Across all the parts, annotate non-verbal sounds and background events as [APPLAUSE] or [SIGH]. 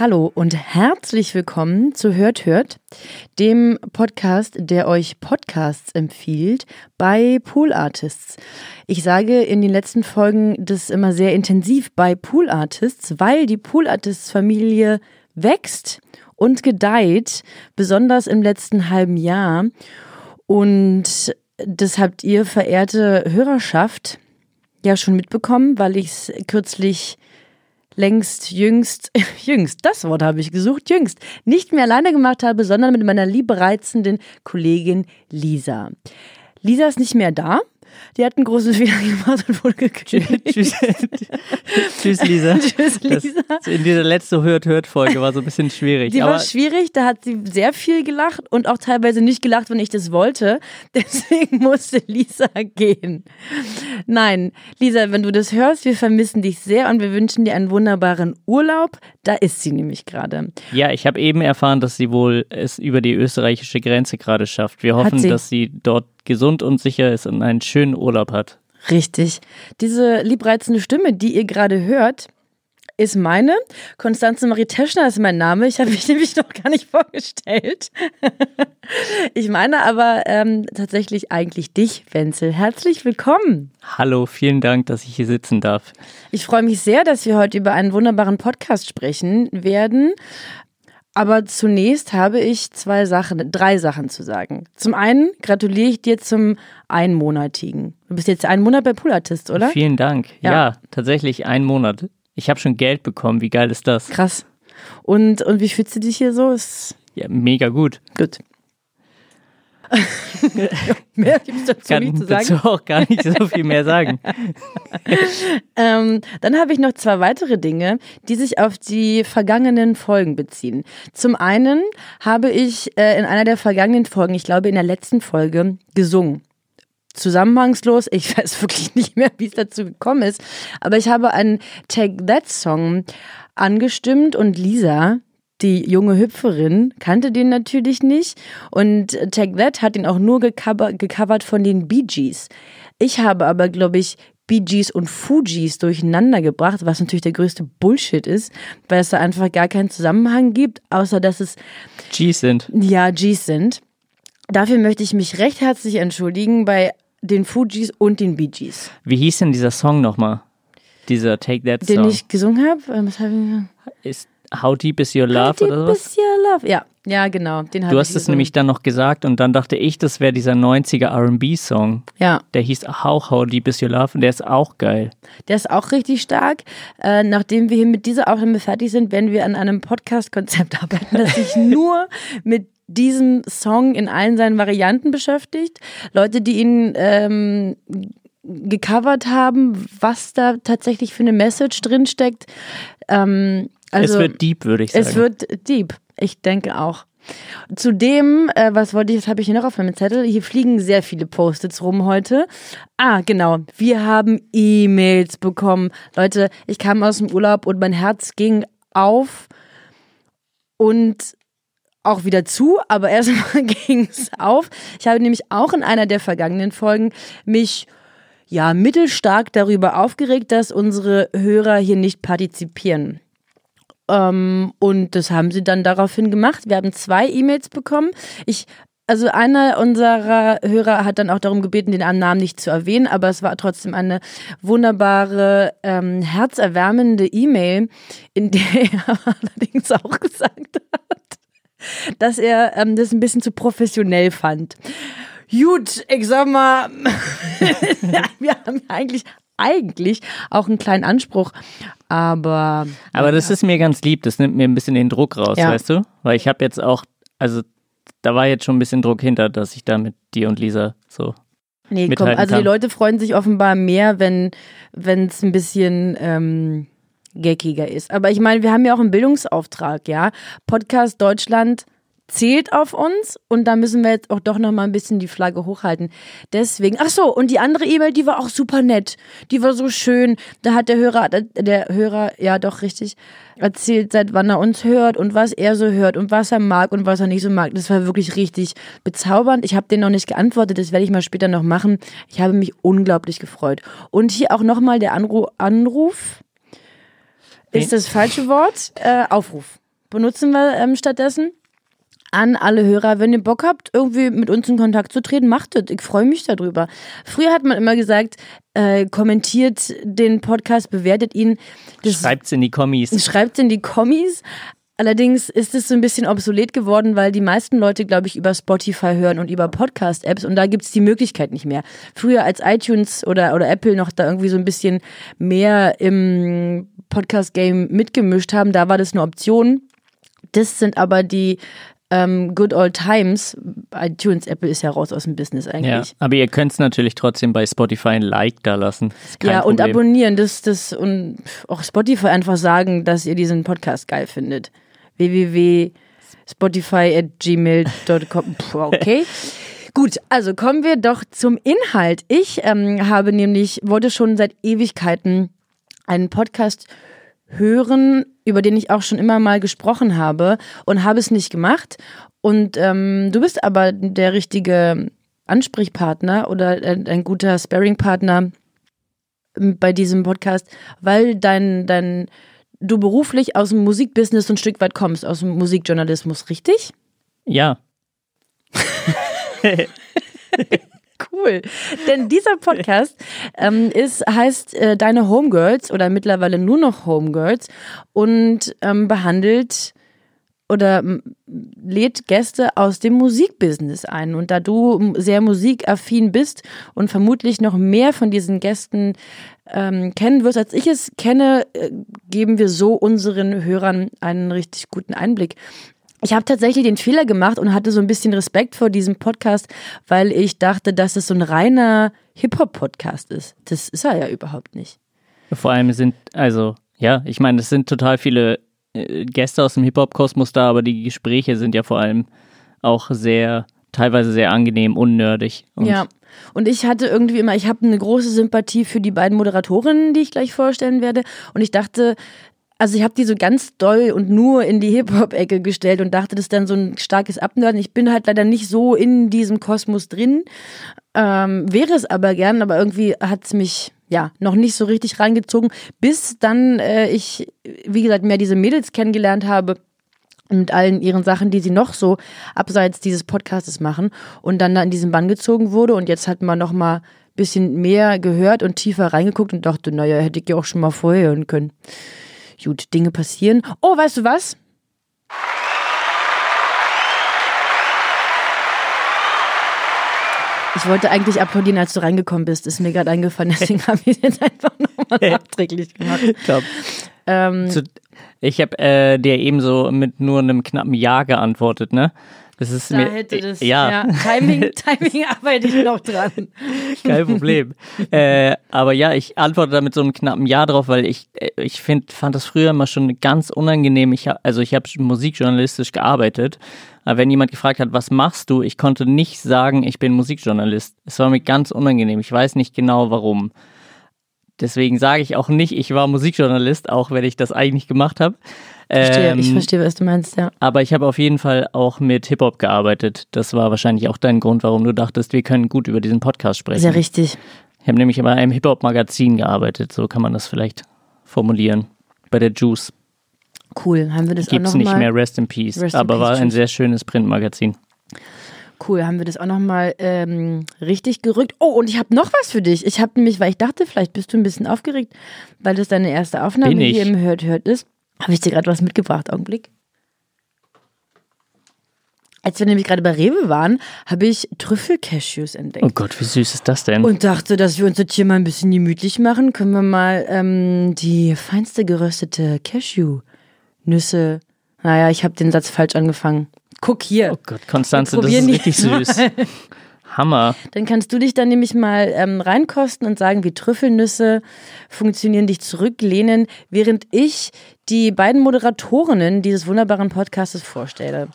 Hallo und herzlich willkommen zu Hört Hört, dem Podcast, der euch Podcasts empfiehlt bei Pool Artists. Ich sage in den letzten Folgen das immer sehr intensiv bei Pool Artists, weil die Pool Artists Familie wächst und gedeiht, besonders im letzten halben Jahr. Und das habt ihr, verehrte Hörerschaft, ja schon mitbekommen, weil ich es kürzlich längst, jüngst, [LAUGHS] jüngst, das Wort habe ich gesucht, jüngst, nicht mehr alleine gemacht habe, sondern mit meiner liebreizenden Kollegin Lisa. Lisa ist nicht mehr da. Die hat einen großen Fehler [LAUGHS] gemacht und wurde gekündigt. Tschüss, [LAUGHS] Tschüss Lisa. Tschüss, Lisa. Das, in dieser letzten Hört-Hört-Folge war so ein bisschen schwierig. Die war schwierig, da hat sie sehr viel gelacht und auch teilweise nicht gelacht, wenn ich das wollte. [LAUGHS] Deswegen musste Lisa gehen. Nein, Lisa, wenn du das hörst, wir vermissen dich sehr und wir wünschen dir einen wunderbaren Urlaub. Da ist sie nämlich gerade. ja, ich habe eben erfahren, dass sie wohl es über die österreichische Grenze gerade schafft. Wir hoffen, sie. dass sie dort gesund und sicher ist und einen schönen Urlaub hat. Richtig. Diese liebreizende Stimme, die ihr gerade hört, ist meine. Konstanze Marie Teschner ist mein Name. Ich habe mich [LAUGHS] nämlich noch gar nicht vorgestellt. [LAUGHS] Ich meine aber ähm, tatsächlich eigentlich dich, Wenzel. Herzlich willkommen. Hallo, vielen Dank, dass ich hier sitzen darf. Ich freue mich sehr, dass wir heute über einen wunderbaren Podcast sprechen werden. Aber zunächst habe ich zwei Sachen, drei Sachen zu sagen. Zum einen gratuliere ich dir zum Einmonatigen. Du bist jetzt einen Monat bei Pool Artist, oder? Vielen Dank. Ja. Ja, tatsächlich einen Monat. Ich habe schon Geld bekommen. Wie geil ist das? Krass. Und, und wie fühlst du dich hier so? Ist Ja, mega gut. gut. [LAUGHS] Mehr gibt es dazu Kann nicht zu sagen. dazu auch gar nicht so viel mehr sagen. [LAUGHS] Ähm, dann habe ich noch zwei weitere Dinge, die sich auf die vergangenen Folgen beziehen. Zum einen habe ich äh, in einer der vergangenen Folgen, ich glaube in der letzten Folge, gesungen. Zusammenhangslos, ich [LAUGHS] weiß wirklich nicht mehr, wie es dazu gekommen ist, aber ich habe einen Take That Song angestimmt und Lisa, die junge Hüpferin, kannte den natürlich nicht und Take That hat ihn auch nur gecover gecovert von den Bee Gees. Ich habe aber, glaube ich, Bee Gees und Fujis durcheinander gebracht, was natürlich der größte Bullshit ist, weil es da einfach gar keinen Zusammenhang gibt, außer dass es G's sind. ja Gs sind. Dafür möchte ich mich recht herzlich entschuldigen bei den Fujis und den Bee Gees, Wie hieß denn dieser Song nochmal? Dieser Take That den Song. ich gesungen habe. Was habe ich Ist How Deep Is Your Love Deep oder sowas? is your love. Ja, ja, genau. Den Du hast es gesungen. nämlich dann noch gesagt und dann dachte ich, das wäre dieser 90er RB-Song. Ja, Der hieß How How Deep Is Your Love und der ist auch geil. der ist auch richtig stark. Äh, nachdem wir hier mit dieser Aufnahme fertig sind, werden wir an einem Podcast-Konzept [LAUGHS] arbeiten, das sich [LAUGHS] nur mit diesem Song in allen seinen Varianten beschäftigt. Leute, die ihn ähm, gecovert haben, was da tatsächlich für eine Message drinsteckt. Ähm, also, es wird deep, würde ich sagen. Es wird deep. Ich denke auch. Zudem, äh, was wollte ich, das habe ich hier noch auf meinem Zettel. Hier fliegen sehr viele Post-its rum heute. Ah, genau. Wir haben E-Mails bekommen. Leute, ich kam aus dem Urlaub und mein Herz ging auf und auch wieder zu, aber [LAUGHS] erstmal ging es auf. Ich habe nämlich auch in einer der vergangenen Folgen mich ja mittelstark darüber aufgeregt, dass unsere Hörer hier nicht partizipieren. Ähm, und das haben sie dann daraufhin gemacht. Wir haben zwei E-Mails bekommen. Ich, also einer unserer Hörer hat dann auch darum gebeten, den Namen nicht zu erwähnen, aber es war trotzdem eine wunderbare, ähm, herzerwärmende E-Mail, in der [LAUGHS] er allerdings auch gesagt hat, dass er ähm, das ein bisschen zu professionell fand. Gut, ich sag mal, [LAUGHS] wir haben eigentlich eigentlich auch einen kleinen Anspruch, aber Aber das ist mir ganz lieb, das nimmt mir ein bisschen den Druck raus, Ja. weißt du? Weil ich habe jetzt auch, also da war jetzt schon ein bisschen Druck hinter, dass ich da mit dir und Lisa so. Nee, komm, also die kann. Leute freuen sich offenbar mehr, wenn wenn es ein bisschen ähm, geckiger ist. Aber ich meine, wir haben ja auch einen Bildungsauftrag, ja. Podcast Deutschland zählt auf uns und da müssen wir jetzt auch doch noch mal ein bisschen die Flagge hochhalten. Deswegen, ach so, und die andere E-Mail, die war auch super nett. Die war so schön. Da hat der Hörer, der Hörer, ja doch richtig, erzählt, seit wann er uns hört und was er so hört und was er mag und was er nicht so mag. Das war wirklich richtig bezaubernd. Ich habe den noch nicht geantwortet, das werde ich mal später noch machen. Ich habe mich unglaublich gefreut. Und hier auch noch mal der Anru Anruf. Ist das falsche Wort? Äh, Aufruf. Benutzen wir ähm, stattdessen an alle Hörer, wenn ihr Bock habt, irgendwie mit uns in Kontakt zu treten, macht es. Ich freue mich darüber. Früher hat man immer gesagt, äh, kommentiert den Podcast, bewertet ihn. Schreibt es in die Kommis. Schreibt in die Kommis. Allerdings ist es so ein bisschen obsolet geworden, weil die meisten Leute, glaube ich, über Spotify hören und über Podcast-Apps und da gibt es die Möglichkeit nicht mehr. Früher als iTunes oder, oder Apple noch da irgendwie so ein bisschen mehr im Podcast-Game mitgemischt haben, da war das eine Option. Das sind aber die ähm, Good Old Times. iTunes, Apple ist ja raus aus dem Business eigentlich. Ja, aber ihr könnt es natürlich trotzdem bei Spotify ein Like da lassen. ja, Problem. und abonnieren. Das, das, und auch Spotify einfach sagen, dass ihr diesen Podcast geil findet. www.spotify.gmail.com. [LAUGHS] Okay. Gut, also kommen wir doch zum Inhalt. Ich ähm, habe nämlich, wollte schon seit Ewigkeiten einen Podcast hören, über den ich auch schon immer mal gesprochen habe und habe es nicht gemacht. Und ähm, du bist aber der richtige Ansprechpartner oder ein guter Sparringpartner bei diesem Podcast, weil dein, dein, du beruflich aus dem Musikbusiness ein Stück weit kommst, aus dem Musikjournalismus, richtig? Ja. [LAUGHS] [LAUGHS] cool. Denn dieser Podcast ähm, ist, heißt äh, Deine Homegirls oder mittlerweile nur noch Homegirls und ähm, behandelt oder lädt Gäste aus dem Musikbusiness ein. Und da du sehr musikaffin bist und vermutlich noch mehr von diesen Gästen ähm, kennen wirst, als ich es kenne, äh, geben wir so unseren Hörern einen richtig guten Einblick ich habe tatsächlich den Fehler gemacht und hatte so ein bisschen Respekt vor diesem Podcast, weil ich dachte, dass es so ein reiner Hip-Hop-Podcast ist. Das ist er ja überhaupt nicht. Vor allem sind, also, ja, ich meine, es sind total viele äh, Gäste aus dem Hip-Hop-Kosmos da, aber die Gespräche sind ja vor allem auch sehr, teilweise sehr angenehm, unnördig. Und ja. Und ich hatte irgendwie immer, ich habe eine große Sympathie für die beiden Moderatorinnen, die ich gleich vorstellen werde. Und ich dachte, also ich habe die so ganz doll und nur in die Hip-Hop-Ecke gestellt und dachte, das ist dann so ein starkes Abnörden. Ich bin halt leider nicht so in diesem Kosmos drin. Ähm, wäre es aber gern, aber irgendwie hat es mich ja noch nicht so richtig reingezogen, bis dann äh, ich, wie gesagt, mehr diese Mädels kennengelernt habe mit allen ihren Sachen, die sie noch so abseits dieses Podcastes machen und dann da in diesen Bann gezogen wurde und jetzt hat man noch mal bisschen mehr gehört und tiefer reingeguckt und dachte, naja, hätte ich ja auch schon mal vorher hören können. Gut, Dinge passieren. Oh, weißt du was? Ich wollte eigentlich applaudieren, als du reingekommen bist. Ist mir gerade eingefallen, deswegen [LAUGHS] habe ich es jetzt einfach nochmal [LAUGHS] nachträglich gemacht. Top. Ähm, ich habe äh, dir eben so mit nur einem knappen Ja geantwortet, ne? Das ist da mir, hätte das, ja. ja Timing, [LAUGHS] Timing arbeite ich noch dran. Kein Problem. [LAUGHS] äh, aber ja, ich antworte da mit so einem knappen Ja drauf, weil ich, äh, ich find, fand das früher immer schon ganz unangenehm. Ich hab, also ich habe musikjournalistisch gearbeitet. Aber wenn jemand gefragt hat, was machst du, ich konnte nicht sagen, ich bin Musikjournalist. Es war mir ganz unangenehm. Ich weiß nicht genau warum. Deswegen sage ich auch nicht, ich war Musikjournalist, auch wenn ich das eigentlich gemacht habe. Verstehe, ähm, ich verstehe, was du meinst, ja. Aber ich habe auf jeden Fall auch mit Hip-Hop gearbeitet. Das war wahrscheinlich auch dein Grund, warum du dachtest, wir können gut über diesen Podcast sprechen. Sehr richtig. Ich habe nämlich bei einem Hip-Hop-Magazin gearbeitet, so kann man das vielleicht formulieren. Bei der Juice. Cool, haben wir das Gibt's auch noch nicht mehr, Rest in Peace, Rest aber in war ein sehr schönes Printmagazin. Cool, haben wir das auch nochmal ähm, richtig gerückt. Oh, und ich habe noch was für dich. Ich habe nämlich, weil ich dachte, vielleicht bist du ein bisschen aufgeregt, weil das deine erste Aufnahme hier im Hört Hört ist. Habe ich dir gerade was mitgebracht? Augenblick. Als wir nämlich gerade bei Rewe waren, habe ich Trüffelcashews entdeckt. Oh Gott, wie süß ist das denn? Und dachte, dass wir uns das hier mal ein bisschen gemütlich machen. Können wir mal ähm, die feinste geröstete Cashew-Nüsse. Naja, ich habe den Satz falsch angefangen. Guck hier. Oh Gott, Konstanze, das ist richtig süß. [LAUGHS] Hammer. Dann kannst du dich dann nämlich mal ähm, reinkosten und sagen, wie Trüffelnüsse funktionieren, dich zurücklehnen, während ich die beiden Moderatorinnen dieses wunderbaren Podcastes vorstelle.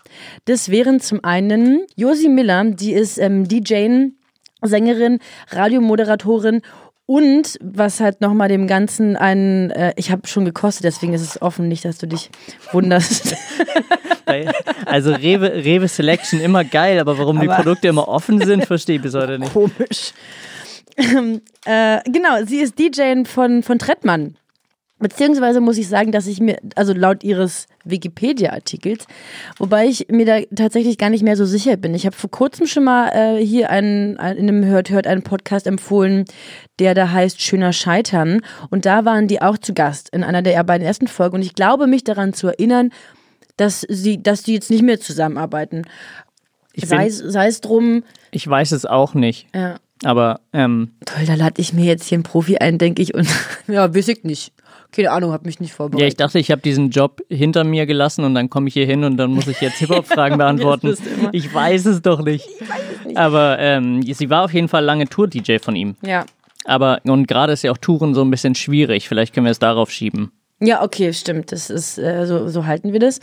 Das wären zum einen Josi Miller, die ist ähm, DJ, Sängerin, Radiomoderatorin und was halt nochmal dem Ganzen einen, äh, ich habe schon gekostet, deswegen ist es offen, nicht, dass du dich wunderst. [LAUGHS] Also Rewe, Rewe Selection immer geil, aber warum Aber- die Produkte immer offen sind, [LAUGHS] verstehe ich bis heute nicht. Komisch. äh, genau, sie ist DJ von, von Trettmann. Beziehungsweise muss ich sagen, dass ich mir, also laut ihres Wikipedia-Artikels, wobei ich mir da tatsächlich gar nicht mehr so sicher bin. Ich habe vor kurzem schon mal äh, hier einen, einen, in einem Hört, Hört einen Podcast empfohlen, der da heißt Schöner Scheitern. Und da waren die auch zu Gast in einer der beiden ersten Folgen. Und ich glaube, mich daran zu erinnern, dass sie, dass die jetzt nicht mehr zusammenarbeiten. Ich, Sei, bin, es- sei es drum, ich weiß es auch nicht, ja. aber ähm, Toll, da lade ich mir jetzt hier einen Profi ein, denke ich. Und [LAUGHS] ja, weiß ich nicht. Keine Ahnung, habe mich nicht ja, ich vorbereitet. dachte, ich habe diesen Job hinter mir gelassen und dann komme ich hier hin und dann muss ich jetzt Hip-Hop-Fragen [LAUGHS] beantworten. bist du immer. Ich weiß es doch nicht. Aber ähm, sie war auf jeden Fall lange Tour-DJ von ihm. ja. Aber und gerade ist ja auch Touren so ein bisschen schwierig. Vielleicht können wir es darauf schieben. Ja, okay, stimmt. Das ist, äh, so, so halten wir das.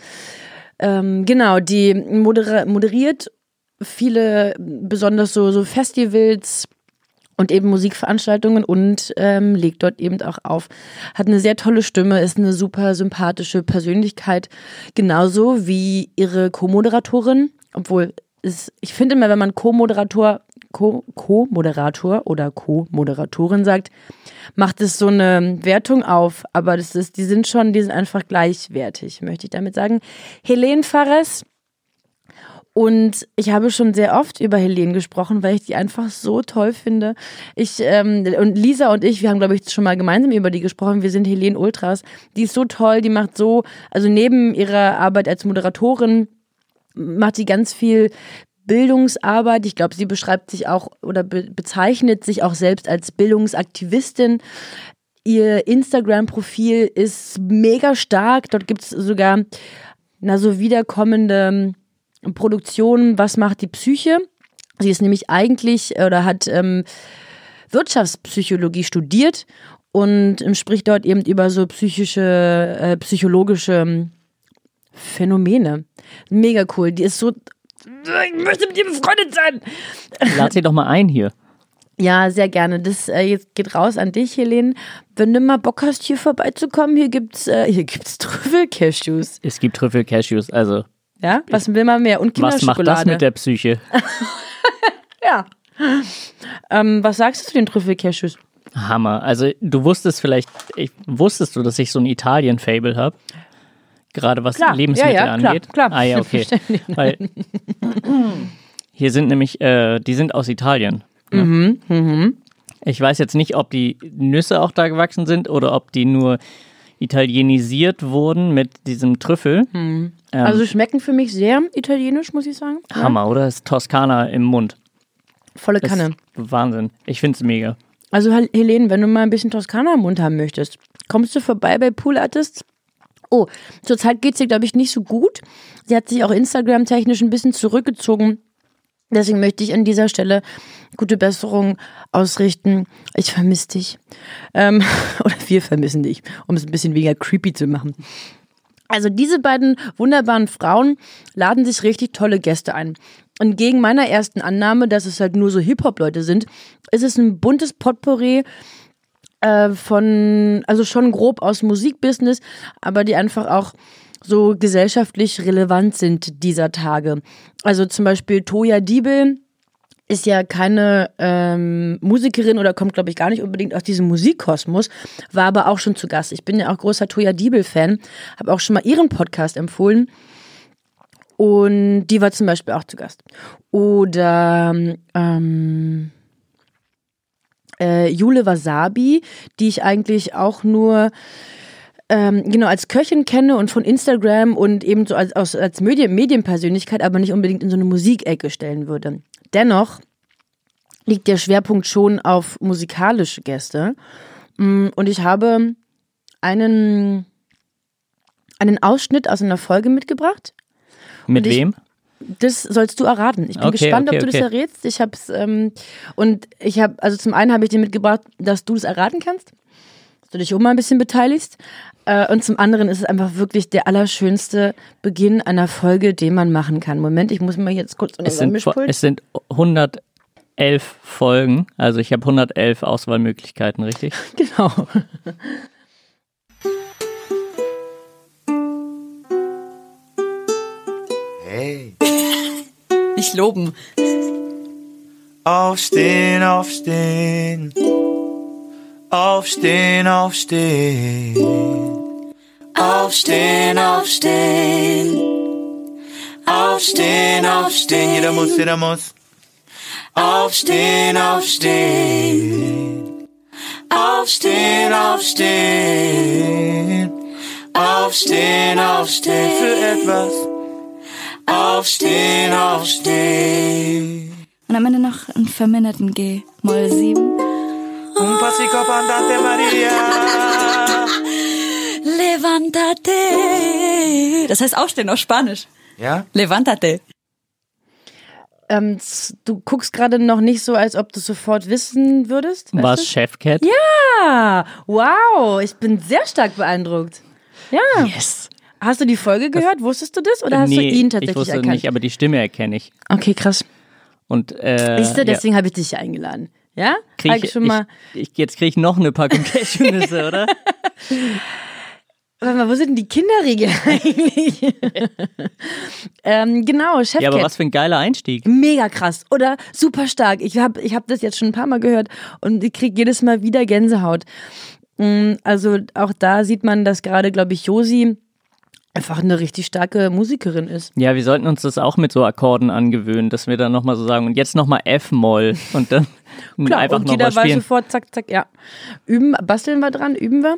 Ähm, genau, die moderiert viele, besonders so, so Festivals und eben Musikveranstaltungen und ähm, legt dort eben auch auf. Hat eine sehr tolle Stimme, ist eine super sympathische Persönlichkeit, genauso wie ihre Co-Moderatorin, obwohl es, ich finde immer, wenn man Co-Moderator, Co- Co-Moderator oder Co-Moderatorin sagt, macht es so eine Wertung auf, aber das ist, die sind schon, die sind einfach gleichwertig, möchte ich damit sagen. Helene Fares. Und ich habe schon sehr oft über Helene gesprochen, weil ich die einfach so toll finde. Ich ähm, und Lisa und ich, wir haben glaube ich schon mal gemeinsam über die gesprochen. Wir sind Helene Ultras. Die ist so toll, die macht so, also neben ihrer Arbeit als Moderatorin macht sie ganz viel Bildungsarbeit. Ich glaube, sie beschreibt sich auch oder be bezeichnet sich auch selbst als Bildungsaktivistin. Ihr Instagram-Profil ist mega stark. Dort gibt es sogar na, so wiederkommende Produktionen. Was macht die Psyche? Sie ist nämlich eigentlich äh, oder hat ähm, Wirtschaftspsychologie studiert und ähm, spricht dort eben über so psychische, äh, psychologische ähm, Phänomene. Mega cool. Die ist so. Ich möchte mit ihr befreundet sein. [LAUGHS] Lad sie doch mal ein hier. Ja, sehr gerne. Das äh, jetzt geht raus an dich, Helene. Wenn du mal Bock hast, hier vorbeizukommen, hier gibt's, äh, hier gibt's [LAUGHS] Trüffel-Cashews. Es gibt Trüffel-Cashews. Also, Ja, was will man mehr? Und was macht Kinderschokolade. das mit der Psyche? [LAUGHS] Ja. Ähm, was sagst du zu den Trüffel-Cashews? Hammer. Also, du wusstest vielleicht, ich, wusstest du, dass ich so ein Italien-Fable habe? Gerade was Klar, Lebensmittel ja, ja, klar, angeht. klar. Ah ja, okay. Weil [LAUGHS] hier sind nämlich, äh, die sind aus Italien. Ne? Mhm, Ich weiß jetzt nicht, ob die Nüsse auch da gewachsen sind oder ob die nur italienisiert wurden mit diesem Trüffel. Ähm, Also schmecken für mich sehr italienisch, muss ich sagen. Hammer, oder? Das ist Toskana im Mund. Volle Kanne. Wahnsinn. Ich finde es mega. Also Hel- Helene, wenn du mal ein bisschen Toskana im Mund haben möchtest, kommst du vorbei bei Pool Artists? Oh, zurzeit geht's ihr, glaube ich, nicht so gut. Sie hat sich auch Instagram-technisch ein bisschen zurückgezogen. Deswegen möchte ich an dieser Stelle gute Besserung ausrichten. Ich vermisse dich. Ähm, [LAUGHS] oder wir vermissen dich, um es ein bisschen weniger creepy zu machen. Also diese beiden wunderbaren Frauen laden sich richtig tolle Gäste ein. Und gegen meiner ersten Annahme, dass es halt nur so Hip-Hop-Leute sind, ist es ein buntes Potpourri äh, von, also schon grob aus Musikbusiness, aber die einfach auch so gesellschaftlich relevant sind dieser Tage. Also zum Beispiel Toya Diebel ist ja keine ähm, Musikerin oder kommt, glaube ich, gar nicht unbedingt aus diesem Musikkosmos, war aber auch schon zu Gast. Ich bin ja auch großer Toya Diebel-Fan, habe auch schon mal ihren Podcast empfohlen. Und die war zum Beispiel auch zu Gast. Oder ähm, äh, Jule Wasabi, die ich eigentlich auch nur ähm, genau als Köchin kenne und von Instagram und eben so als, als, als Medien, Medienpersönlichkeit, aber nicht unbedingt in so eine Musikecke stellen würde. Dennoch liegt der Schwerpunkt schon auf musikalische Gäste. Mm, Und ich habe einen, einen Ausschnitt aus einer Folge mitgebracht. Mit ich- wem? das sollst du erraten. Ich bin Okay, gespannt, okay, ob du okay. das errätst. Ich hab's, ähm, und ich habe, also zum einen habe ich dir mitgebracht, dass du das erraten kannst, dass du dich auch mal ein bisschen beteiligst. Äh, und zum anderen ist es einfach wirklich der allerschönste Beginn einer Folge, den man machen kann. Moment, ich muss mal jetzt kurz unter Es sind, Mischpult. es sind 111 Folgen, also ich habe 111 Auswahlmöglichkeiten, richtig? [LAUGHS] Genau. Hey. Nicht loben. Aufstehen, aufstehen. Aufstehen, aufstehen. Aufstehen, aufstehen. Aufstehen, aufstehen. Jeder muss, jeder muss. Aufstehen, aufstehen. Aufstehen, aufstehen. Aufstehen, aufstehen. Für etwas. Aufstehen, aufstehen. Und am Ende noch einen verminderten G. Moll 7. Un pasico andante Maria. Levantate. Das heißt aufstehen auf Spanisch. Ja? Levantate. Ähm, du guckst gerade noch nicht so, als ob du sofort wissen würdest. weißt es Chefcat? Ja, wow, ich bin sehr stark beeindruckt. Ja. Yes. Hast du die Folge gehört? Wusstest du das oder hast nee, du ihn tatsächlich ich wusste erkannt? nicht, aber die Stimme erkenne ich. okay, krass. Und äh, Siehst du, ja, deswegen habe ich dich eingeladen. Ja? krieg Hab ich, schon mal. ich, ich, jetzt kriege ich noch eine Packung [LAUGHS] Cashewnüsse, oder? [LAUGHS] Warte mal, wo sind denn die Kinderriegel [LAUGHS] eigentlich? ähm, genau, Chefcat. Ja, aber was für ein geiler Einstieg. Mega krass oder super stark. Ich habe ich hab das jetzt schon ein paar Mal gehört und ich kriege jedes Mal wieder Gänsehaut. Mm, Also auch da sieht man, dass gerade, glaube ich, Josi einfach eine richtig starke Musikerin ist. Ja, wir sollten uns das auch mit so Akkorden angewöhnen, dass wir dann nochmal so sagen und jetzt nochmal F-Moll und dann [LAUGHS] Klar, einfach und jeder nochmal weiß sofort, zack, zack, ja. Üben, basteln wir dran, üben wir.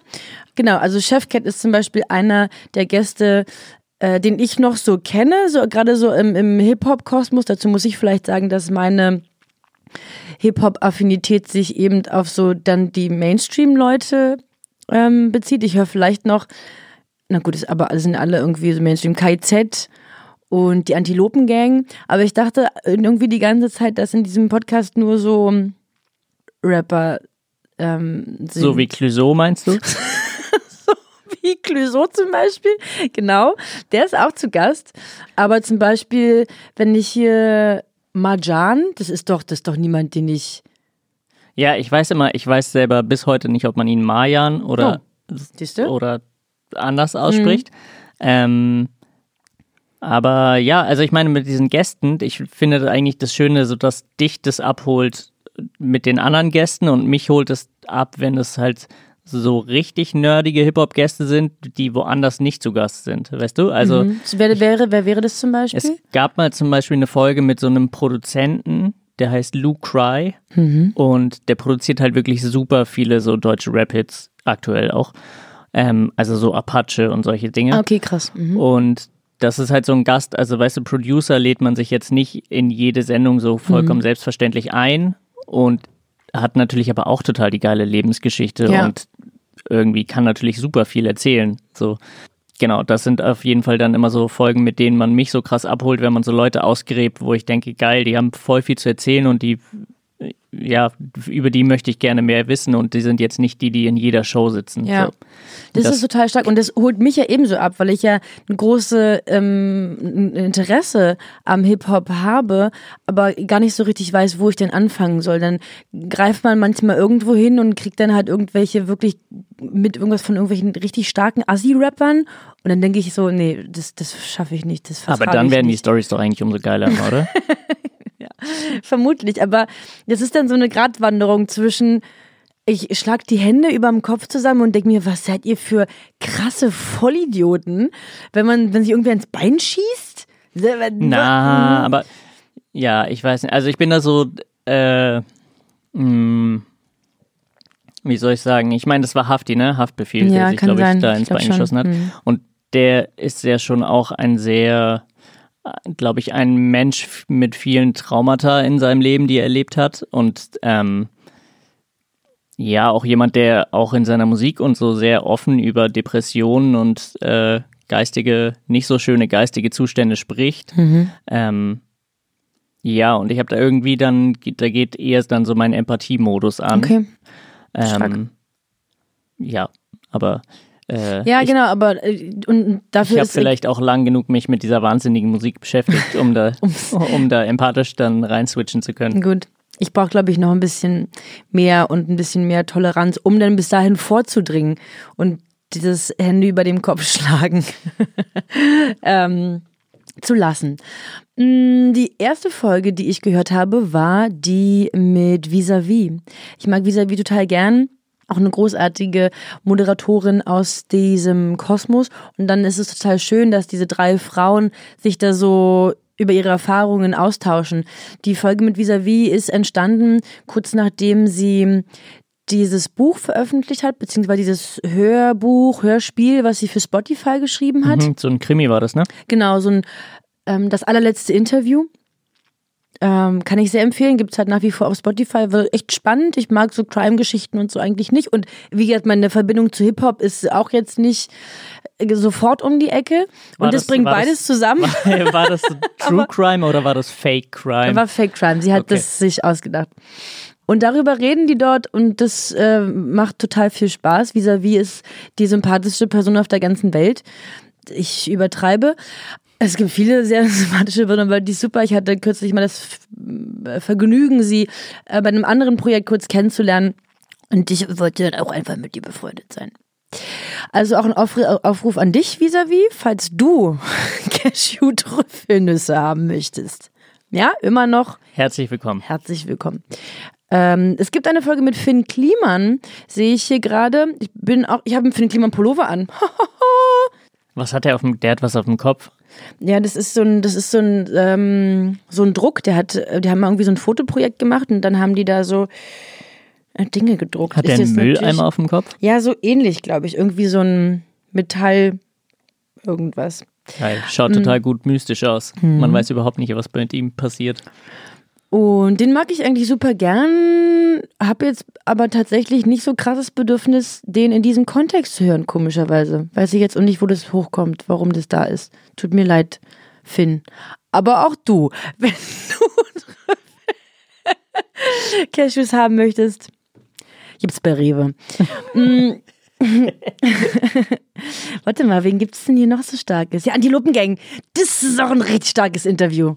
Genau, also Chefcat ist zum Beispiel einer der Gäste, äh, den ich noch so kenne, so gerade so im, im Hip-Hop-Kosmos. Dazu muss ich vielleicht sagen, dass meine Hip-Hop-Affinität sich eben auf so dann die Mainstream-Leute ähm, bezieht. Ich höre vielleicht noch, na gut, ist aber sind alle irgendwie so Mainstream, KZ und die Antilopen-Gang. Aber ich dachte irgendwie die ganze Zeit, dass in diesem Podcast nur so Rapper ähm, sind. [LAUGHS] So wie Clouseau meinst du? wie Clouseau zum Beispiel. Genau, der ist auch zu Gast. Aber zum Beispiel, wenn ich hier Marjan, das ist doch, das ist doch niemand, den ich. Ja, ich weiß immer, ich weiß selber bis heute nicht, ob man ihn Mayan oder, du? oder anders ausspricht. Ähm, aber ja, also ich meine mit diesen Gästen, ich finde eigentlich das Schöne, so dass dich das abholt mit den anderen Gästen und mich holt es ab, wenn es halt so richtig nerdige Hip-Hop-Gäste sind, die woanders nicht zu Gast sind, weißt du? Also Mhm. Wer wäre, wer wäre das zum Beispiel? es gab mal zum Beispiel eine Folge mit so einem Produzenten, der heißt Luke Cry und der produziert halt wirklich super viele so deutsche Rap-Hits aktuell auch. Ähm, also so Apache und solche Dinge. okay, krass. Mhm. Und das ist halt so ein Gast, also weißt du, Producer lädt man sich jetzt nicht in jede Sendung so vollkommen Mhm. selbstverständlich ein und hat natürlich aber auch total die geile Lebensgeschichte Ja. und irgendwie kann natürlich super viel erzählen. So. Genau, das sind auf jeden Fall dann immer so Folgen, mit denen man mich so krass abholt, wenn man so Leute ausgräbt, wo ich denke, geil, die haben voll viel zu erzählen und die, ja, über die möchte ich gerne mehr wissen und die sind jetzt nicht die, die in jeder Show sitzen. Ja. So. Das, Das- ist total stark und das holt mich ja ebenso ab, weil ich ja ein großes ähm, Interesse am Hip-Hop habe, aber gar nicht so richtig weiß, wo ich denn anfangen soll. Dann greift man manchmal irgendwo hin und kriegt dann halt irgendwelche wirklich mit irgendwas von irgendwelchen richtig starken Assi-Rappern und dann denke ich so, nee, das, das schaffe ich nicht. Das Aber dann werden die nicht. Stories doch eigentlich umso geiler, oder? [LAUGHS] [LAUGHS] Vermutlich, aber das ist dann so eine Gratwanderung zwischen, ich schlag die Hände überm Kopf zusammen und denke mir, was seid ihr für krasse Vollidioten, wenn man, wenn sich irgendwer ins Bein schießt? Na, aber ja, ich weiß nicht. Also ich bin da so, äh, mh, wie soll ich sagen? Ich meine, das war Hafti, ne? Haftbefehl, Ja, der sich, glaube ich, da ins glaub Bein schon. geschossen hat. Mhm. Und der ist ja schon auch ein sehr, glaube ich, ein Mensch mit vielen Traumata in seinem Leben, die er erlebt hat. Und ähm, ja, auch jemand, der auch in seiner Musik und so sehr offen über Depressionen und äh, geistige, nicht so schöne geistige Zustände spricht. Mhm. Ähm, ja, und ich habe da irgendwie dann, da geht eher dann so mein Empathiemodus an. Okay. Ähm, ja, aber äh, Ja, ich, genau, aber äh, und ich dafür habe ist vielleicht auch lang genug mich mit dieser wahnsinnigen Musik beschäftigt, um da, [LAUGHS] [LAUGHS] um da empathisch dann reinswitchen zu können. Gut. Ich brauche, glaube ich, noch ein bisschen mehr und ein bisschen mehr Toleranz, um dann bis dahin vorzudringen und dieses Hände über dem Kopf [LAUGHS] schlagen ähm, zu lassen. Mm, Die erste Folge, die ich gehört habe, war die mit Vis-a-vis. Ich mag Vis-a-vis total gern. Auch eine großartige Moderatorin aus diesem Kosmos. Und dann ist es total schön, dass diese drei Frauen sich da so über ihre Erfahrungen austauschen. Die Folge mit Vis-a-vis ist entstanden kurz nachdem sie dieses Buch veröffentlicht hat, beziehungsweise dieses Hörbuch, Hörspiel, was sie für Spotify geschrieben hat. Mhm, so ein Krimi war das, ne? Genau, so ein ähm, das allerletzte Interview. Ähm, kann ich sehr empfehlen, gibt es halt nach wie vor auf Spotify. War echt spannend. Ich mag so Crime-Geschichten und so eigentlich nicht. Und wie gesagt, meine Verbindung zu Hip-Hop ist auch jetzt nicht äh, sofort um die Ecke. War Und das, das- bringt beides das- zusammen. [LAUGHS] War, war das [LAUGHS] True Crime oder war das Fake Crime? War Fake Crime. Sie hat Okay. das sich ausgedacht. Und darüber reden die dort und das äh, macht total viel Spaß. Vis-à-vis ist die sympathischste Person auf der ganzen Welt. Ich übertreibe. Es gibt viele sehr [LAUGHS] sympathische aber die super. Ich hatte kürzlich mal das äh, Vergnügen, sie äh, bei einem anderen Projekt kurz kennenzulernen. Und ich wollte dann auch einfach mit ihr befreundet sein. Also auch ein Aufru- Aufruf an dich vis-à-vis, falls du [LAUGHS] Cashew-Trüffelnüsse haben möchtest. Ja, immer noch Herzlich willkommen. herzlich willkommen. Ähm, es gibt eine Folge mit Finn Kliman, sehe ich hier gerade. Ich bin auch, ich habe einen Finn Kliman Pullover an. [LAUGHS] Was hat er auf dem, der hat was auf dem Kopf? Ja, das ist so ein, das ist so ein, ähm, so ein Druck. Der hat, äh, die haben irgendwie so ein Fotoprojekt gemacht und dann haben die da so äh, Dinge gedruckt. Hat Ist er einen Mülleimer auf dem Kopf? Ja, so ähnlich, glaube ich. Irgendwie so ein Metall, irgendwas. Geil. Schaut Mhm. total gut mystisch aus. Man weiß überhaupt nicht, was mit ihm passiert. Und den mag ich eigentlich super gern, habe jetzt aber tatsächlich nicht so krasses Bedürfnis, den in diesem Kontext zu hören, komischerweise. Weiß ich jetzt auch nicht, wo das hochkommt, warum das da ist. Tut mir leid, Finn. Aber auch du, [LAUGHS] wenn du [LAUGHS] Cashews haben möchtest, gibt's bei Rewe. Mm. [LAUGHS] Warte mal, wen gibt's denn hier noch so starkes? Ja, Antilopengang. Das ist auch ein richtig starkes Interview.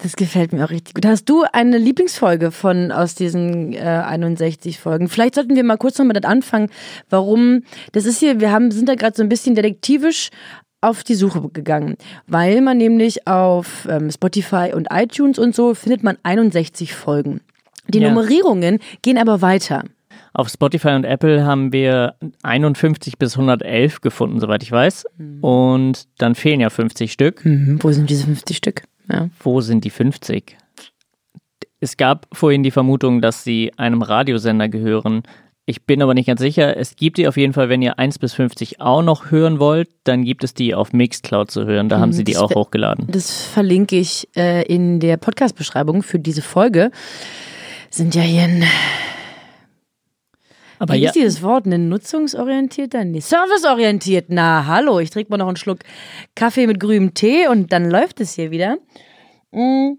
Das gefällt mir auch richtig gut. Hast du eine Lieblingsfolge von aus diesen äh, 61 Folgen? Vielleicht sollten wir mal kurz nochmal das anfangen, warum. Das ist hier, wir haben, sind da gerade so ein bisschen detektivisch auf die Suche gegangen, weil man nämlich auf ähm, Spotify und iTunes und so findet man 61 Folgen. Die Ja. Nummerierungen gehen aber weiter. Auf Spotify und Apple haben wir 51 bis 111 gefunden, soweit ich weiß. Und dann fehlen ja 50 Stück. Mhm, wo sind diese 50 Stück? Ja. Wo sind die 50? Es gab vorhin die Vermutung, dass sie einem Radiosender gehören. Ich bin aber nicht ganz sicher. Es gibt die auf jeden Fall, wenn ihr 1 bis 50 auch noch hören wollt, dann gibt es die auf Mixcloud zu hören. Da haben sie die das auch hochgeladen. Das verlinke ich äh, in der Podcast-Beschreibung für diese Folge. Sind ja hier ein Aber Wie ja, ist dieses Wort? Ein nutzungsorientierter? Nee, serviceorientiert. Na, hallo, ich trinke mal noch einen Schluck Kaffee mit grünem Tee und dann läuft es hier wieder. Mm,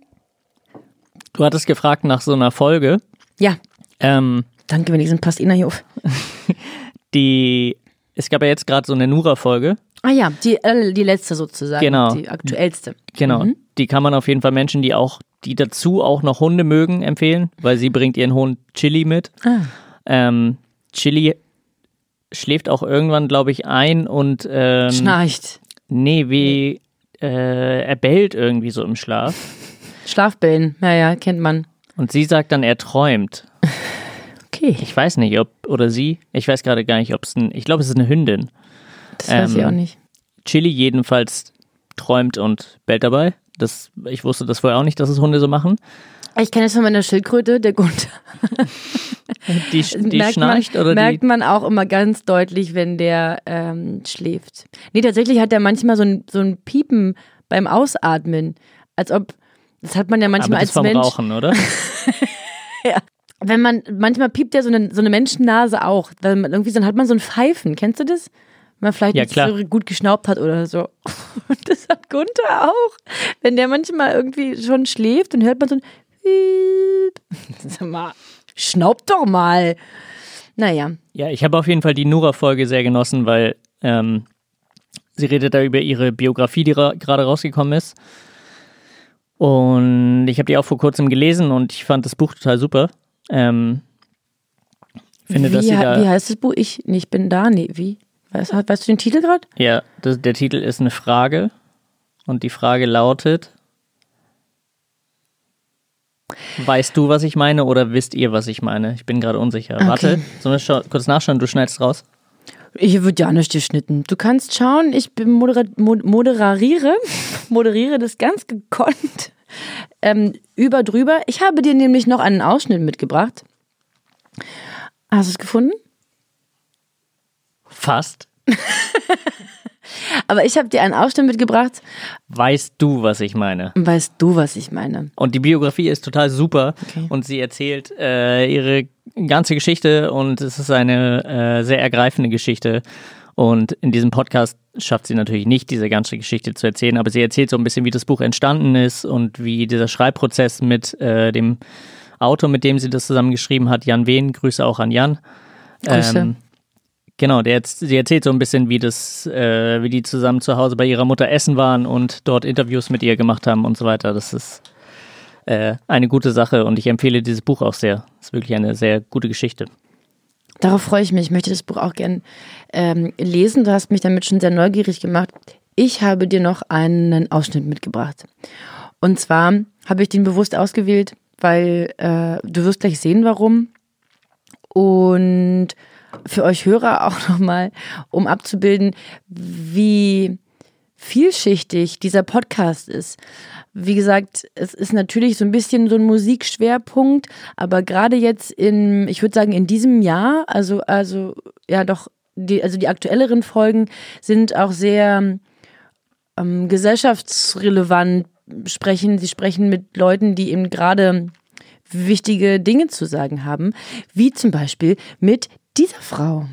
du hattest gefragt nach so einer Folge. ja, Ähm, danke, wenigstens passt Ina hier auf. [LAUGHS] die, es gab ja jetzt gerade so eine Nura-Folge. Ah ja, die, äh, die letzte sozusagen. Genau. Die aktuellste. Genau. Die kann man auf jeden Fall Menschen, die auch, die dazu auch noch Hunde mögen, empfehlen, weil sie bringt ihren Hund Chili mit. Ah. Ähm, Chili schläft auch irgendwann, glaube ich, ein und ähm, Schnarcht. nee, wie äh, er bellt irgendwie so im Schlaf. Schlafbellen. Ja, ja, kennt man. Und sie sagt dann, er träumt. [LAUGHS] Okay, Ich weiß nicht, ob, oder sie, ich weiß gerade gar nicht, ob es ein, ich glaube, es ist eine Hündin. das weiß ich Ähm, auch nicht. Chili jedenfalls träumt und bellt dabei. Das, ich wusste das vorher auch nicht, dass es Hunde so machen. Ich kenne es von meiner Schildkröte, der Grund. Die, die merkt schnarcht man, oder merkt die. man auch immer ganz deutlich, wenn der ähm, schläft. Nee, tatsächlich hat er manchmal so ein, so ein Piepen beim Ausatmen. Als ob, das hat man ja Aber manchmal das als vom Mensch. Rauchen, oder? [LAUGHS] Wenn man, manchmal piept ja so eine, so eine Menschennase auch. Man irgendwie, dann hat man so ein Pfeifen. Kennst du das? man vielleicht Ja, nicht so gut geschnaubt hat oder so. Und [LAUGHS] das hat Gunther auch. Wenn der manchmal irgendwie schon schläft, dann hört man so ein [LAUGHS] mal, schnaubt doch mal. Naja, Ja, ich habe auf jeden Fall die Nura-Folge sehr genossen, weil ähm, sie redet da über ihre Biografie, die ra gerade rausgekommen ist. Und ich habe die auch vor kurzem gelesen und ich fand das Buch total super. Ähm, finde, dass wie, sie he- da. wie heißt das Buch? Ich, nee, ich bin da. Nee, wie? Weißt, weißt du den Titel gerade? Ja, das, der Titel ist eine Frage und die Frage lautet: Weißt du, was ich meine oder wisst ihr, was ich meine? Ich bin gerade unsicher. Warte, sollen wir kurz nachschauen? Du schneidest raus. Hier wird ja nicht geschnitten. Du kannst schauen, ich bin modera mod moderariere, [LAUGHS] moderiere das ganz gekonnt ähm, über drüber. Ich habe dir nämlich noch einen Ausschnitt mitgebracht. Hast du es gefunden? Fast. [LAUGHS] Aber ich habe dir einen Ausschnitt mitgebracht. Weißt du, was ich meine? Weißt du, was ich meine? Und die Biografie ist total super Okay. und sie erzählt äh, ihre ganze Geschichte und es ist eine äh, sehr ergreifende Geschichte. Und in diesem Podcast schafft sie natürlich nicht, diese ganze Geschichte zu erzählen, aber sie erzählt so ein bisschen, wie das Buch entstanden ist und wie dieser Schreibprozess mit äh, dem Autor, mit dem sie das zusammen geschrieben hat, Jan Wehn, Grüße auch an Jan. Grüße. Genau, der, sie erzählt so ein bisschen, wie das, äh, wie die zusammen zu Hause bei ihrer Mutter essen waren und dort Interviews mit ihr gemacht haben und so weiter. Das ist äh, eine gute Sache und ich empfehle dieses Buch auch sehr. Es ist wirklich eine sehr gute Geschichte. Darauf freue ich mich. Ich möchte das Buch auch gern ähm, lesen. Du hast mich damit schon sehr neugierig gemacht. Ich habe dir noch einen Ausschnitt mitgebracht. Und zwar habe ich den bewusst ausgewählt, weil äh, du wirst gleich sehen, warum. Und für euch Hörer auch [LAUGHS] nochmal, um abzubilden, wie vielschichtig dieser Podcast ist. Wie gesagt, es ist natürlich so ein bisschen so ein Musikschwerpunkt, aber gerade jetzt in, ich würde sagen, in diesem Jahr, also, also, ja doch, die, also die aktuelleren Folgen sind auch sehr ähm, gesellschaftsrelevant, sprechen, sie sprechen mit Leuten, die eben gerade wichtige Dinge zu sagen haben, wie zum Beispiel mit dieser Frau.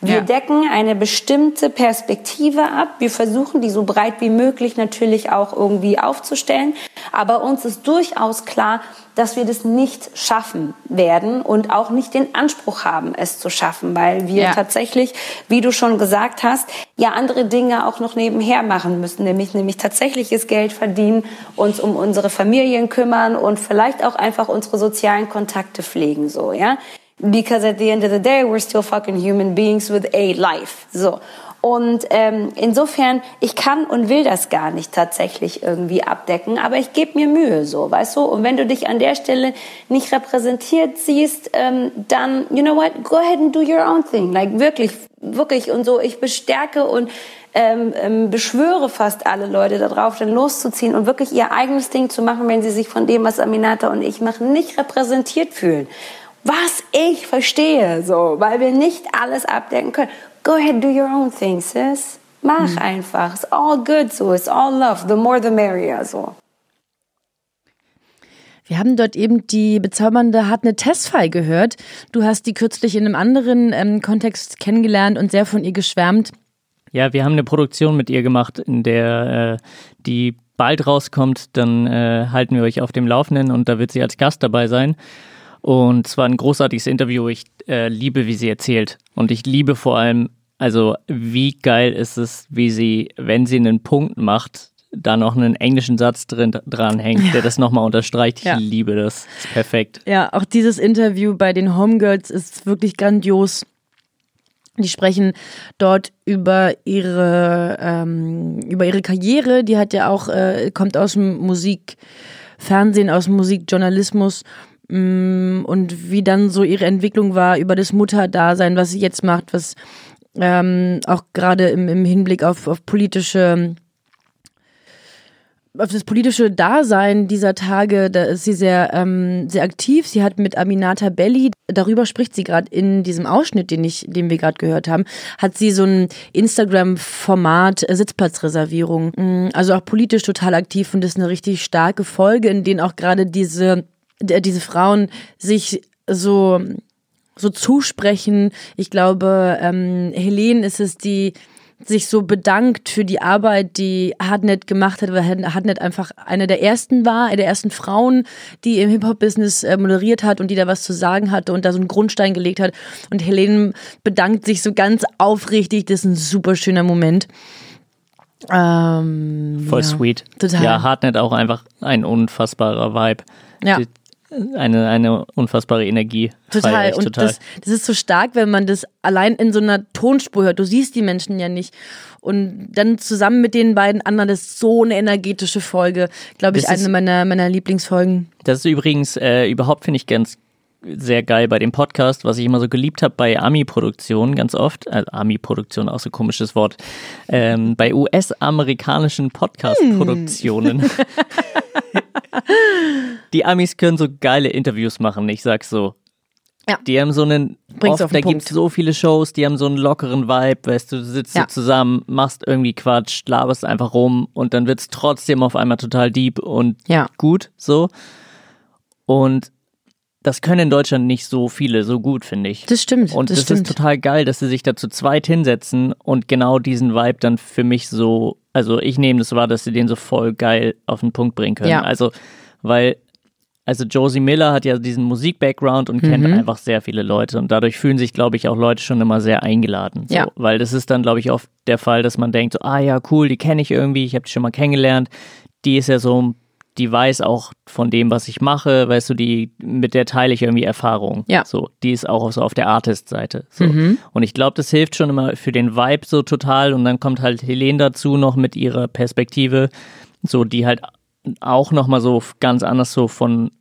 Wir decken eine bestimmte Perspektive ab. Wir versuchen, die so breit wie möglich natürlich auch irgendwie aufzustellen. Aber uns ist durchaus klar, dass wir das nicht schaffen werden und auch nicht den Anspruch haben, es zu schaffen, weil wir Ja. tatsächlich, wie du schon gesagt hast, ja andere Dinge auch noch nebenher machen müssen, nämlich, nämlich tatsächliches Geld verdienen, uns um unsere Familien kümmern und vielleicht auch einfach unsere sozialen Kontakte pflegen, so, ja. Because at the end of the day, we're still fucking human beings with a life. So. Und ähm, insofern, ich kann und will das gar nicht tatsächlich irgendwie abdecken, aber ich gebe mir Mühe, so, weißt du? Und wenn du dich an der Stelle nicht repräsentiert siehst, ähm, dann, you know what, go ahead and do your own thing. Like wirklich, wirklich und so. Ich bestärke und ähm, ähm, beschwöre fast alle Leute darauf, dann loszuziehen und wirklich ihr eigenes Ding zu machen, wenn sie sich von dem, was Aminata und ich machen, nicht repräsentiert fühlen. Was ich verstehe, so, weil wir nicht alles abdecken können. Go ahead, do your own thing, sis. Mach einfach. It's all good, so. It's all love. The more, the merrier, so. Wir haben dort eben die bezaubernde Hartnett Tesfaye gehört. Du hast die kürzlich in einem anderen ähm, Kontext kennengelernt und sehr von ihr geschwärmt. Ja, wir haben eine Produktion mit ihr gemacht, in der äh, die bald rauskommt. Dann äh, halten wir euch auf dem Laufenden und da wird sie als Gast dabei sein. Und es war ein großartiges Interview. Ich äh, liebe, wie sie erzählt. Und ich liebe vor allem, also wie geil ist es, wie sie, wenn sie einen Punkt macht, da noch einen englischen Satz drin dran hängt, der das nochmal unterstreicht. Ich Ja. liebe das. Ist perfekt. Ja, auch dieses Interview bei den Homegirls ist wirklich grandios. Die sprechen dort über ihre ähm, über ihre Karriere. Die hat ja auch äh, kommt aus dem Musikfernsehen, aus dem Musikjournalismus und wie dann so ihre Entwicklung war über das Mutterdasein, was sie jetzt macht, was ähm, auch gerade im, im Hinblick auf, auf politische auf das politische Dasein dieser Tage, da ist sie sehr, ähm, sehr aktiv. Sie hat mit Aminata Belli, darüber spricht sie gerade in diesem Ausschnitt, den ich, den wir gerade gehört haben, hat sie so ein Instagram-Format äh, Sitzplatzreservierung. Mm, Also auch politisch total aktiv und das ist eine richtig starke Folge, in denen auch gerade diese, diese Frauen sich so so zusprechen. Ich glaube, ähm, Helene ist es, die sich so bedankt für die Arbeit, die Hardnet gemacht hat, weil Hardnet einfach eine der ersten war, eine der ersten Frauen, die im Hip-Hop-Business äh, moderiert hat und die da was zu sagen hatte und da so einen Grundstein gelegt hat. Und Helene bedankt sich so ganz aufrichtig. Das ist ein super schöner Moment. Ähm, Voll ja, sweet. Total. Ja, Hardnet auch einfach ein unfassbarer Vibe. Ja. Die, eine, eine unfassbare Energie. Total. ich Und total. Das, das ist so stark, wenn man das allein in so einer Tonspur hört. Du siehst die Menschen ja nicht. Und dann zusammen mit den beiden anderen, das ist so eine energetische Folge. Glaube ich, Das ist- eine meiner, meiner Lieblingsfolgen. Das ist übrigens äh, überhaupt, finde ich, ganz sehr geil bei dem Podcast, was ich immer so geliebt habe bei Ami-Produktionen ganz oft. Also Ami-Produktion, auch so ein komisches Wort. Ähm, bei US-amerikanischen Podcast-Produktionen. [LAUGHS] Die Amis können so geile Interviews machen, ich sag's so. Ja. Die haben so einen, Bring's oft, auf da gibt's Punkt. so viele Shows, die haben so einen lockeren Vibe, weißt du, du sitzt Ja. so zusammen, machst irgendwie Quatsch, laberst einfach rum und dann wird's trotzdem auf einmal total deep und Ja. gut, so. Und das können in Deutschland nicht so viele so gut, finde ich. Das stimmt. Und das das, stimmt. ist total geil, dass sie sich da zu zweit hinsetzen und genau diesen Vibe dann für mich so, also ich nehme das wahr, dass sie den so voll geil auf den Punkt bringen können. Ja. Also, weil, also Josie Miller hat ja diesen Musik-Background und kennt Mhm. einfach sehr viele Leute und dadurch fühlen sich, glaube ich, auch Leute schon immer sehr eingeladen. So. Ja. Weil das ist dann, glaube ich, oft der Fall, dass man denkt, so, ah ja, cool, die kenne ich irgendwie, ich habe die schon mal kennengelernt. Die ist ja so, die weiß auch von dem, was ich mache, weißt du, die, mit der teile ich irgendwie Erfahrung. Ja. So, die ist auch so auf der Artist-Seite. So. Und ich glaube, das hilft schon immer für den Vibe so total. Und dann kommt halt Helene dazu noch mit ihrer Perspektive, so die halt auch nochmal so ganz anders so von,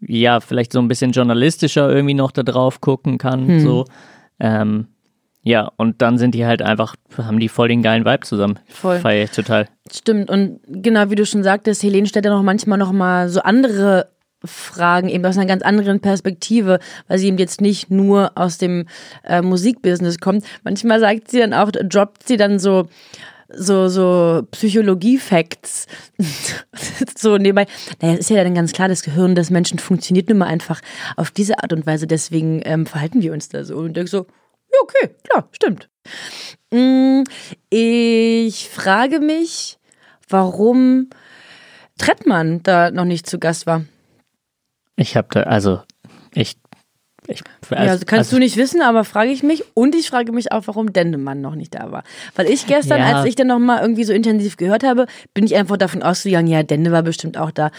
ja, vielleicht so ein bisschen journalistischer irgendwie noch da drauf gucken kann. So. Ähm, ja, und dann sind die halt einfach, haben die voll den geilen Vibe zusammen. Voll. Feier ich total. Stimmt. Und genau wie du schon sagtest, Helene stellt ja noch manchmal noch mal so andere Fragen, eben aus einer ganz anderen Perspektive, weil sie eben jetzt nicht nur aus dem äh, Musikbusiness kommt. Manchmal sagt sie dann auch, droppt sie dann so so, so Psychologie-Facts [LAUGHS] so nebenbei. Naja, es ist ja dann ganz klar, das Gehirn des Menschen funktioniert nun mal einfach auf diese Art und Weise, deswegen ähm, verhalten wir uns da so. Und denk so, ja, okay, klar, stimmt. Mm, Ich frage mich, warum Trettmann da noch nicht zu Gast war. Ich habe da, also, ich. Ich ja, also kannst du nicht wissen, aber frage ich mich. Und ich frage mich auch, warum Dendemann noch nicht da war. Weil ich gestern, Ja. als ich dann nochmal irgendwie so intensiv gehört habe, bin ich einfach davon ausgegangen, ja, Dende war bestimmt auch da.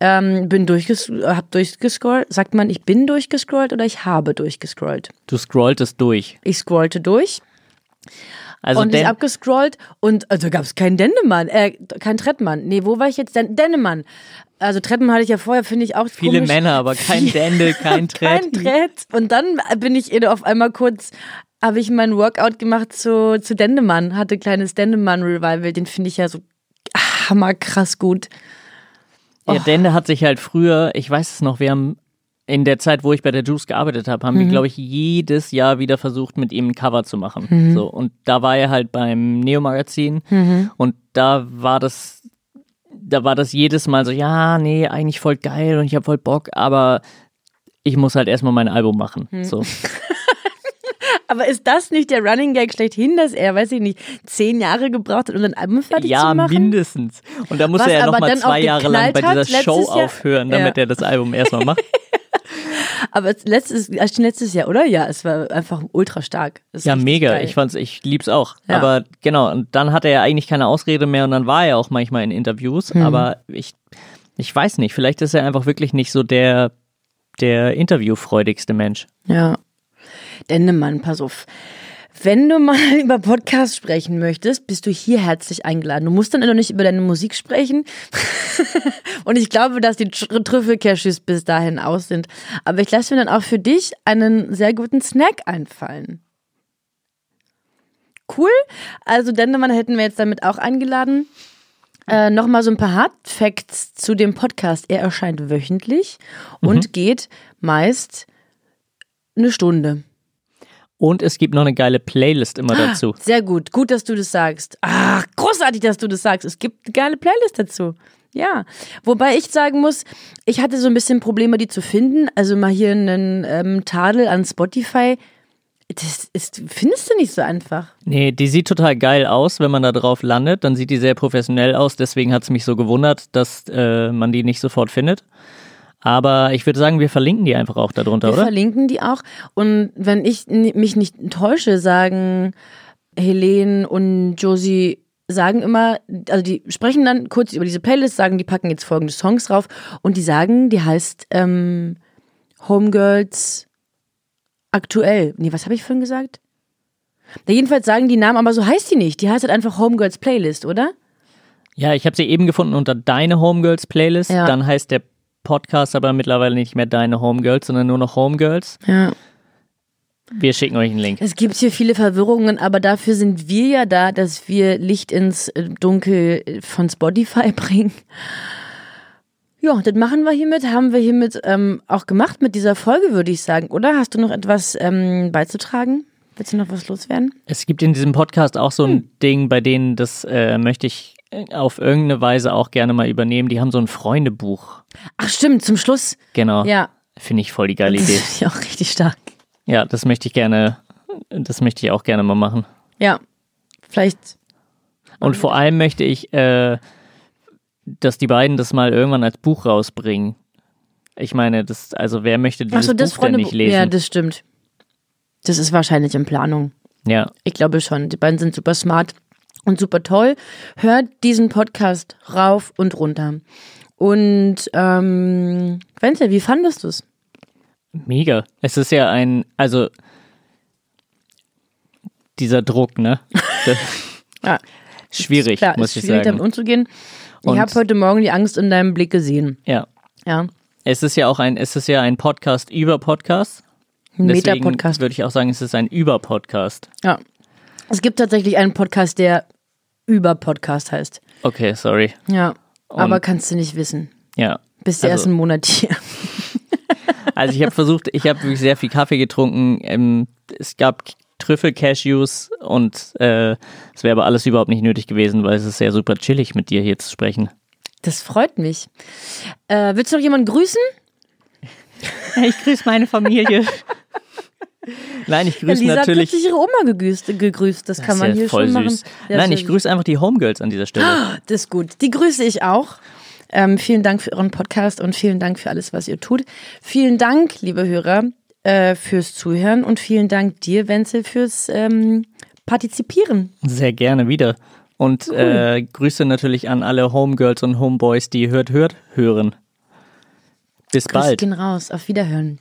Ähm, bin durchges hab durchgescrollt. Sagt man, ich bin durchgescrollt oder ich habe durchgescrollt? Du scrolltest durch. Ich scrollte durch Also, und ich abgescrollt und also gab es keinen Dendemann, äh, kein Trettmann. Nee, wo war ich jetzt? Den Dendemann. Also Trettmann hatte ich ja vorher, finde ich auch viele komisch. Männer, aber [LAUGHS] kein Dende, kein Trett. [LAUGHS] Kein Trett. Und dann bin ich auf einmal kurz, habe ich meinen Workout gemacht zu, zu Dendemann, hatte kleines Dendemann-Revival, den finde ich ja so hammerkrass gut. Ja, Dende hat sich halt früher, ich weiß es noch, wir haben in der Zeit, wo ich bei der Juice gearbeitet habe, haben wir, glaube ich, jedes Jahr wieder versucht, mit ihm ein Cover zu machen. So, und da war er halt beim Neo-Magazin und da war das, da war das jedes Mal so, ja, nee, eigentlich voll geil und ich habe voll Bock, aber ich muss halt erstmal mein Album machen. So. [LAUGHS] Aber ist das nicht der Running Gag schlechthin, dass er, weiß ich nicht, zehn Jahre gebraucht hat, um sein Album fertig Ja, zu machen? mindestens. Und da muss Was er ja nochmal zwei Jahre lang bei dieser Show Jahr. aufhören, damit Ja. er das Album erstmal macht. [LAUGHS] Aber es- letztes, letztes Jahr, oder? Ja, es war einfach ultra stark. Das Ja, mega. geil. Ich fand's, ich lieb's auch. Ja. Aber genau, und dann hatte er eigentlich keine Ausrede mehr und dann war er auch manchmal in Interviews. Hm. Aber ich, ich weiß nicht, vielleicht ist er einfach wirklich nicht so der, der interviewfreudigste Mensch. Ja. Dendemann, pass auf. Wenn du mal [LAUGHS] über Podcast sprechen möchtest, bist du hier herzlich eingeladen. Du musst dann noch nicht über deine Musik sprechen. [LAUGHS] Und ich glaube, dass die Tr- Trüffelcashews bis dahin aus sind. Aber ich lasse mir dann auch für dich einen sehr guten Snack einfallen. Cool. Also Dendemann hätten wir jetzt damit auch eingeladen. Äh, Nochmal so ein paar Hardfacts zu dem Podcast. Er erscheint wöchentlich und geht meist eine Stunde. Und es gibt noch eine geile Playlist immer dazu. Sehr gut. Gut, dass du das sagst. Ach, großartig, dass du das sagst. Es gibt eine geile Playlist dazu. Ja, wobei ich sagen muss, ich hatte so ein bisschen Probleme, die zu finden. Also mal hier einen ähm, Tadel an Spotify. Das ist, findest du nicht so einfach. Nee, die sieht total geil aus, wenn man da drauf landet. Dann sieht die sehr professionell aus. Deswegen hat es mich so gewundert, dass äh, man die nicht sofort findet. Aber ich würde sagen, wir verlinken die einfach auch darunter, Wir oder? verlinken die auch. Und wenn ich mich nicht täusche, sagen Helene und Josie sagen immer, also die sprechen dann kurz über diese Playlist, sagen, die packen jetzt folgende Songs drauf und die sagen, die heißt ähm, Homegirls aktuell. Nee, was habe ich vorhin gesagt? Na, jedenfalls sagen die Namen, aber so heißt die nicht. Die heißt halt einfach Homegirls Playlist, oder? Ja, ich habe sie eben gefunden unter Deine Homegirls Playlist. Ja. Dann heißt der Podcast aber mittlerweile nicht mehr Deine Homegirls, sondern nur noch Homegirls. Ja. Wir schicken euch einen Link. Es gibt hier viele Verwirrungen, aber dafür sind wir ja da, dass wir Licht ins äh, Dunkel von Spotify [LAUGHS] bringen. Ja, das machen wir hiermit, haben wir hiermit ähm, auch gemacht mit dieser Folge, würde ich sagen, oder? Hast du noch etwas ähm, beizutragen? Willst du noch was loswerden? Es gibt in diesem Podcast auch so ein Hm. Ding, bei denen das äh, möchte ich auf irgendeine Weise auch gerne mal übernehmen. Die haben so ein Freundebuch. Ach stimmt, zum Schluss. Genau. Ja, Finde ich voll die geile das Idee. ist ja auch richtig stark. Ja, das möchte ich gerne, das möchte ich auch gerne mal machen. Ja, vielleicht. Und vor allem möchte ich, äh, dass die beiden das mal irgendwann als Buch rausbringen. Ich meine, das, also wer möchte dieses Achso, das Buch denn Freunde. nicht lesen? Ja, das stimmt. Das ist wahrscheinlich in Planung. ja, Ich glaube schon. Die beiden sind super smart und super toll. Hört diesen Podcast rauf und runter. Und ähm, Wenzel, wie fandest du es? mega. Es ist ja ein, also dieser Druck, ne? [LAUGHS] Ja, schwierig, klar, muss ich schwierig damit sagen. umzugehen. Und- ich habe heute Morgen die Angst in deinem Blick gesehen. Ja. Ja, Es ist ja auch ein, es ist ja ein Podcast über Podcasts. ein Deswegen Meta-Podcast. würde ich auch sagen, es ist ein Über-Podcast. Ja. Es gibt tatsächlich einen Podcast, der über Podcast heißt. Okay, sorry. Ja, Und- aber kannst du nicht wissen. Ja. Bist du Also- erst einen Monat hier. [LAUGHS] Also ich habe versucht, ich habe wirklich sehr viel Kaffee getrunken. Ähm, es gab Trüffel-Cashews und äh, es wäre aber alles überhaupt nicht nötig gewesen, weil es ist sehr super chillig mit dir hier zu sprechen. Das freut mich. Äh, willst du noch jemanden grüßen? Ich grüße meine Familie. [LAUGHS] Nein, ich grüße Lisa hat natürlich. plötzlich ihre Oma gegrüßt. gegrüßt. Das, Das kann man ja hier voll schon süß. machen. Ja, Nein, ich grüße einfach die Homegirls an dieser Stelle. Das ist gut. Die grüße ich auch. Ähm, vielen Dank für euren Podcast und vielen Dank für alles, was ihr tut. Vielen Dank, liebe Hörer, äh, fürs Zuhören und vielen Dank dir, Wenzel, fürs ähm, Partizipieren. Sehr gerne wieder. Und äh, Grüße natürlich an alle Homegirls und Homeboys, die hört, hört, hören. Bis Grüße bald. gehen raus. Auf Wiederhören.